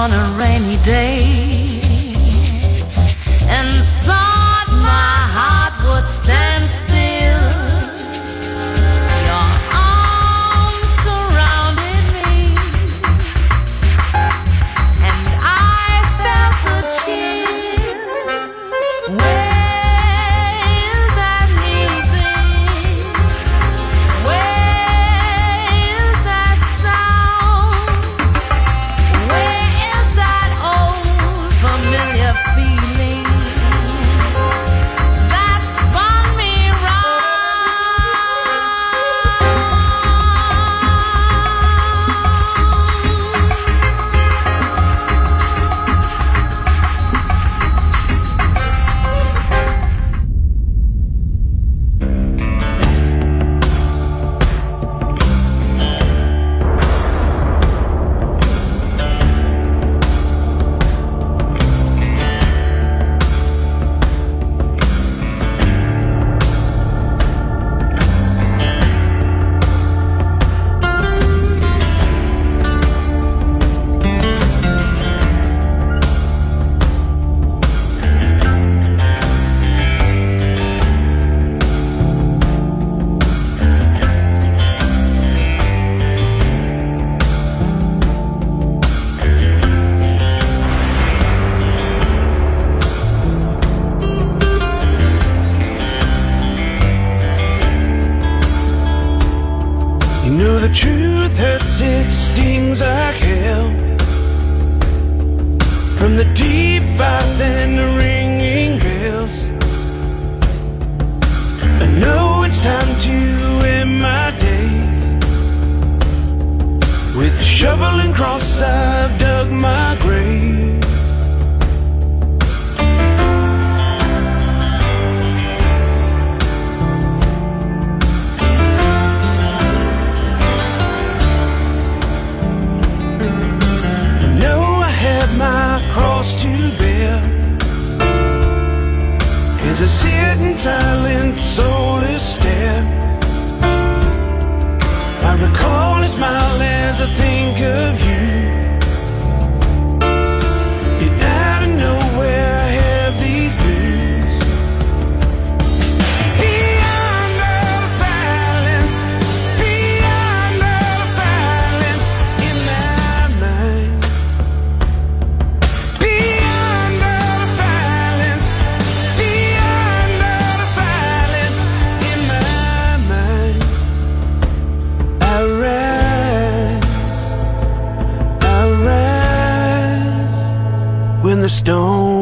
on a rainy day. the truth hurts, it stings like hell. From the deep voice and the ringing bells, I know it's time to end my days. With a shovel and cross, I've dug my grave. to hidden in silence, so to stare. I recall a smile as I think of you. stone.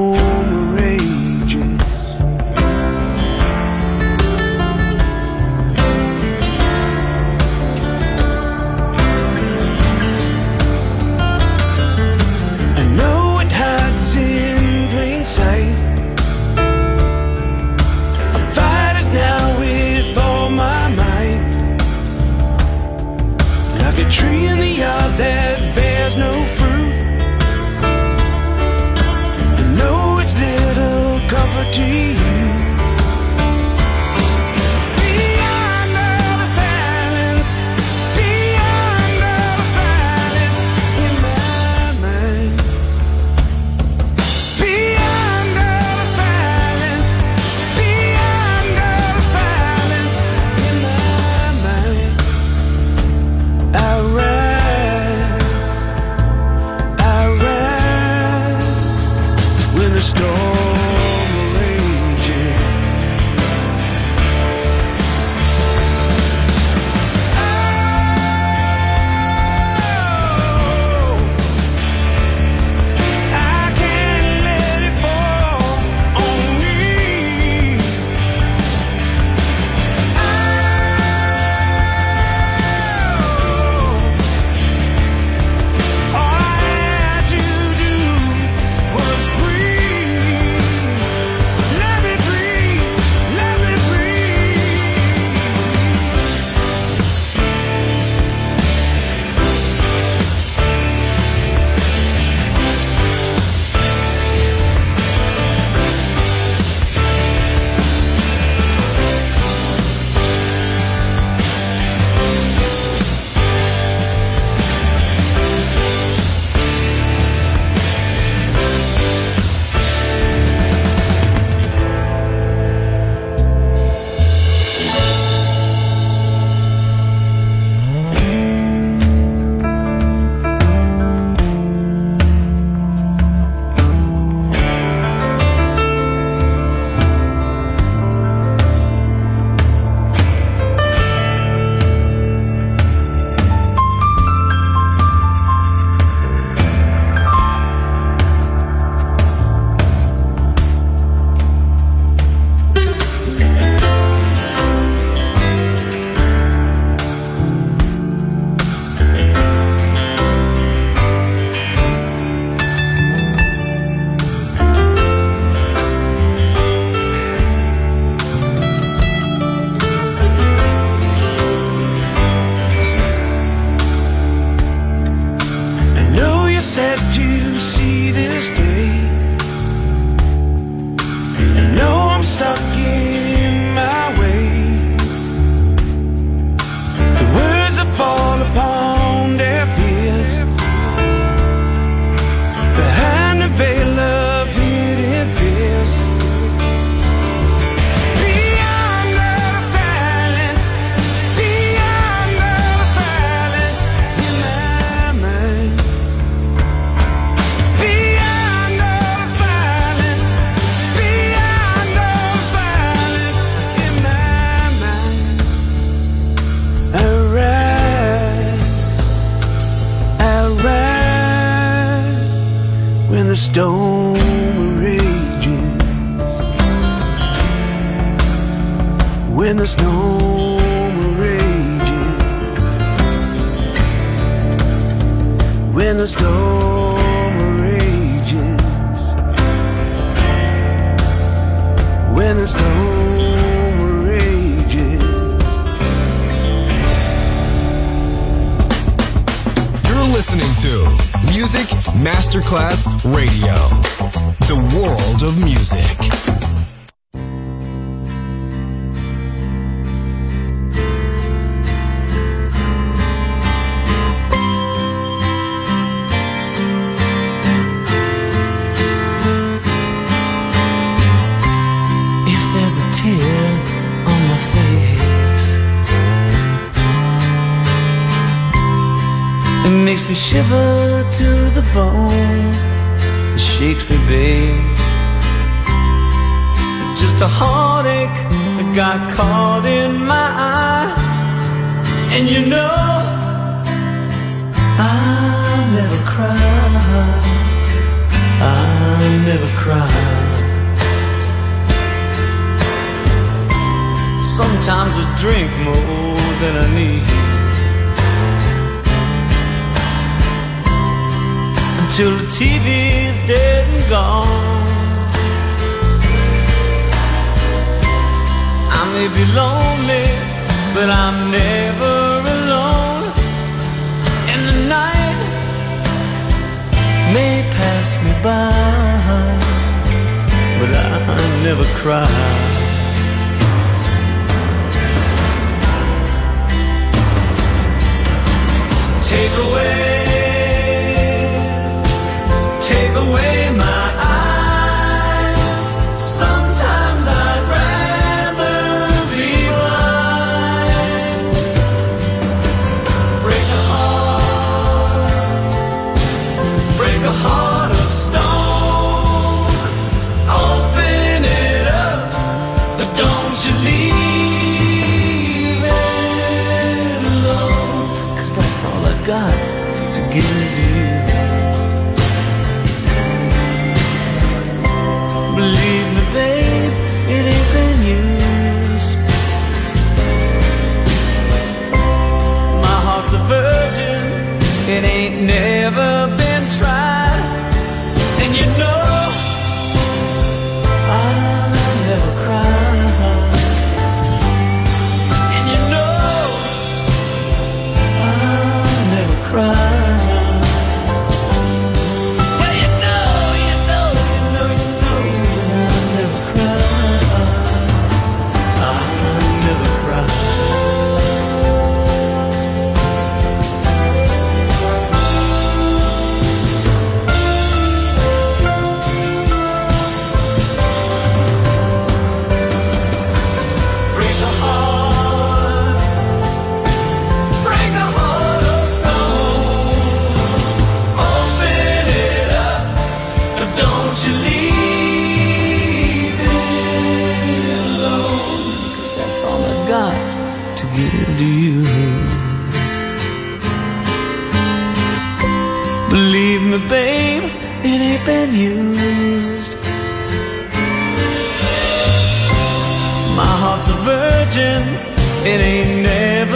When the storm rages, when the storm rages. You're listening to Music Masterclass Radio, the world of music. Shiver to the bone. It shakes me, babe. Just a heartache that got caught in my eye, and you know I'll never cry. I'll never cry. Sometimes I drink more than I need. Until the TV's dead and gone. I may be lonely, but I'm never alone. And the night may pass me by, but I never cry. You. Believe me, babe, it ain't been used. My heart's a virgin, it ain't never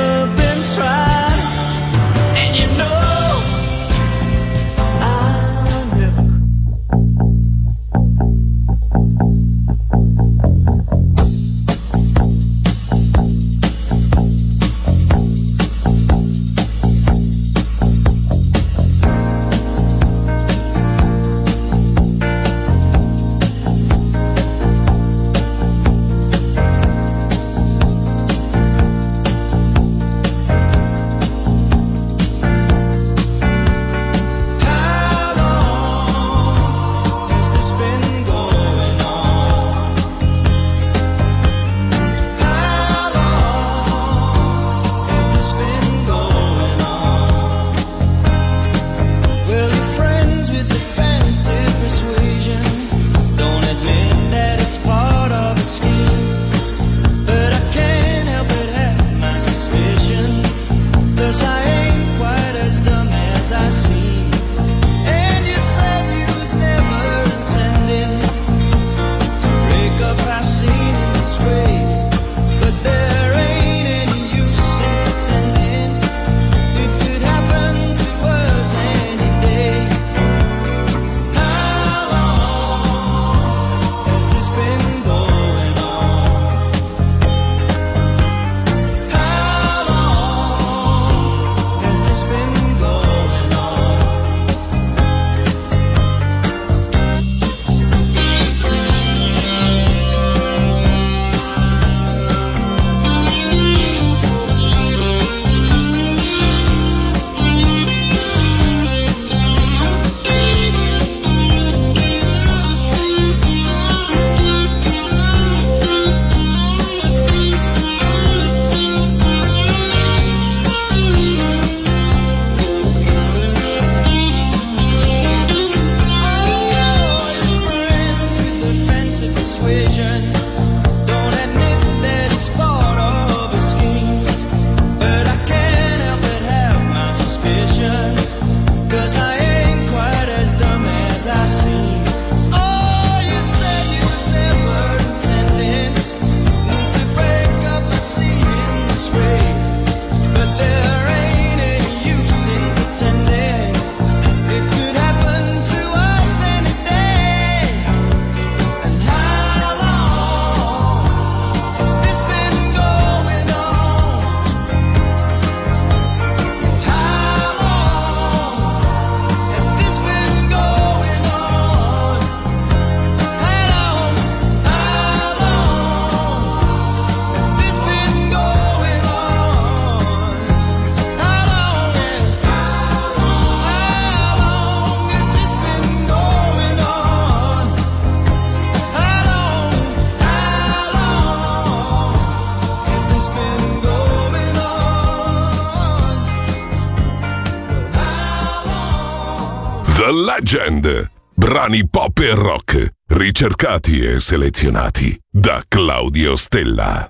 The Legend. Brani pop e rock, ricercati e selezionati da Claudio Stella.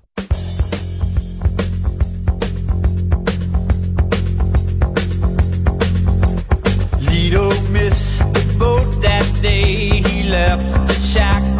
Lido missed the boat that day. He left the shack.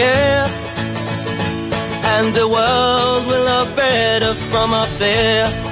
air. And the world will look better from up there.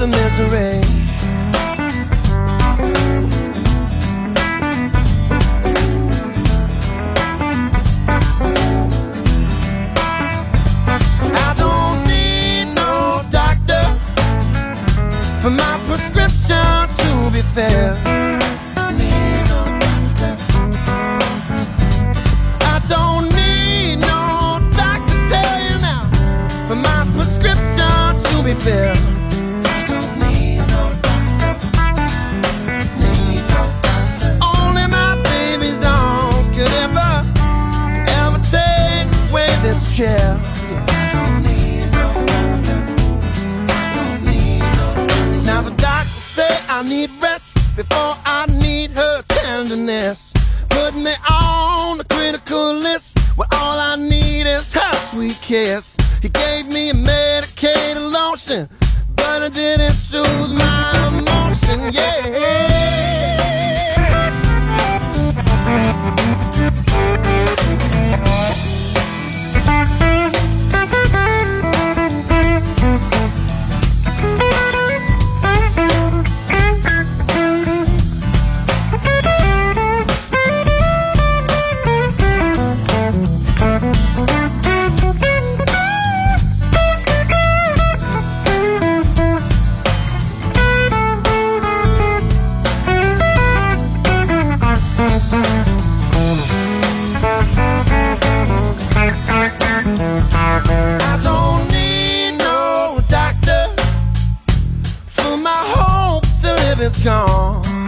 The misery. Is gone.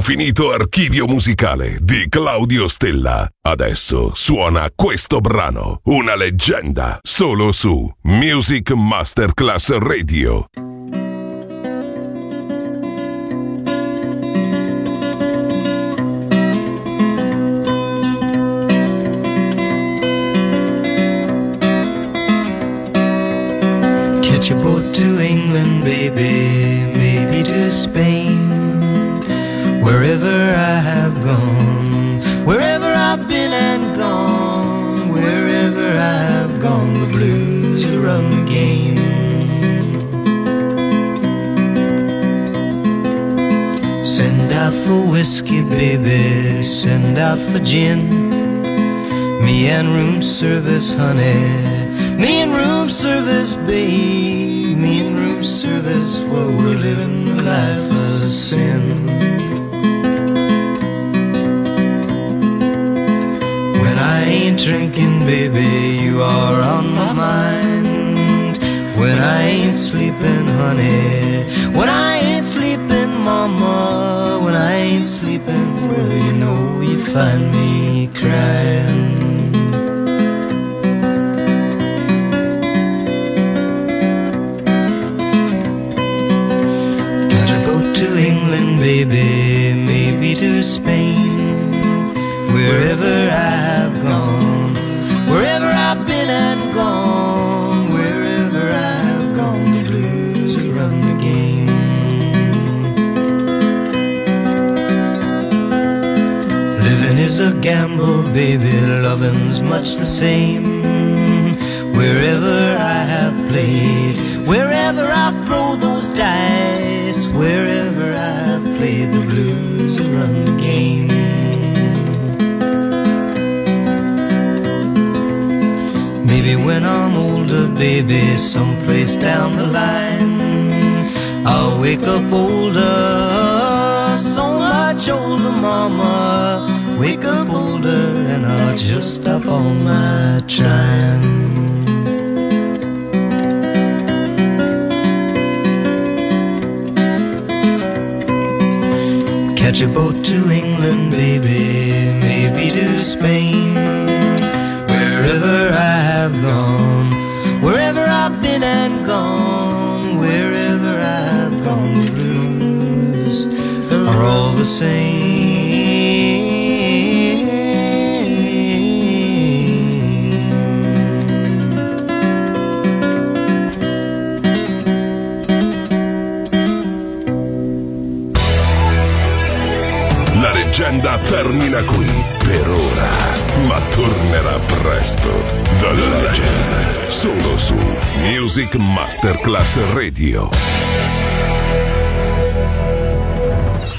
Dall'infinito archivio musicale di Claudio Stella. Adesso suona questo brano, una leggenda, solo su Music Masterclass Radio. Catch a boat to England, baby, maybe to Spain. Wherever I have gone, wherever I've been and gone, wherever I have gone, the blues will run the game. Send out for whiskey, baby, send out for gin. Me and room service, honey. Me and room service, babe. Me and room service, well, we're living the life of sin. I ain't drinking, baby, you are on my mind. When I ain't sleeping, honey. When I ain't sleeping, mama. When I ain't sleeping, well, you know you find me crying. Got a boat to England, baby, maybe to Spain. Wherever I have gone, wherever I've been and gone, wherever I have gone, the blues will run the game. Living is a gamble, baby, loving's much the same. Wherever I have played, wherever I throw those dice, wherever I have played, the blues will run the game. When I'm older, baby, someplace down the line, I'll wake up older, so much older, mama. Wake up older, and I'll just stop all my trying. Catch a boat to England, baby, maybe to Spain. Have gone, wherever I've been and gone, wherever I have gone, the are all the same. La leggenda termina qui per ora, ma tornerà presto. The Legend, solo su Music Masterclass Radio.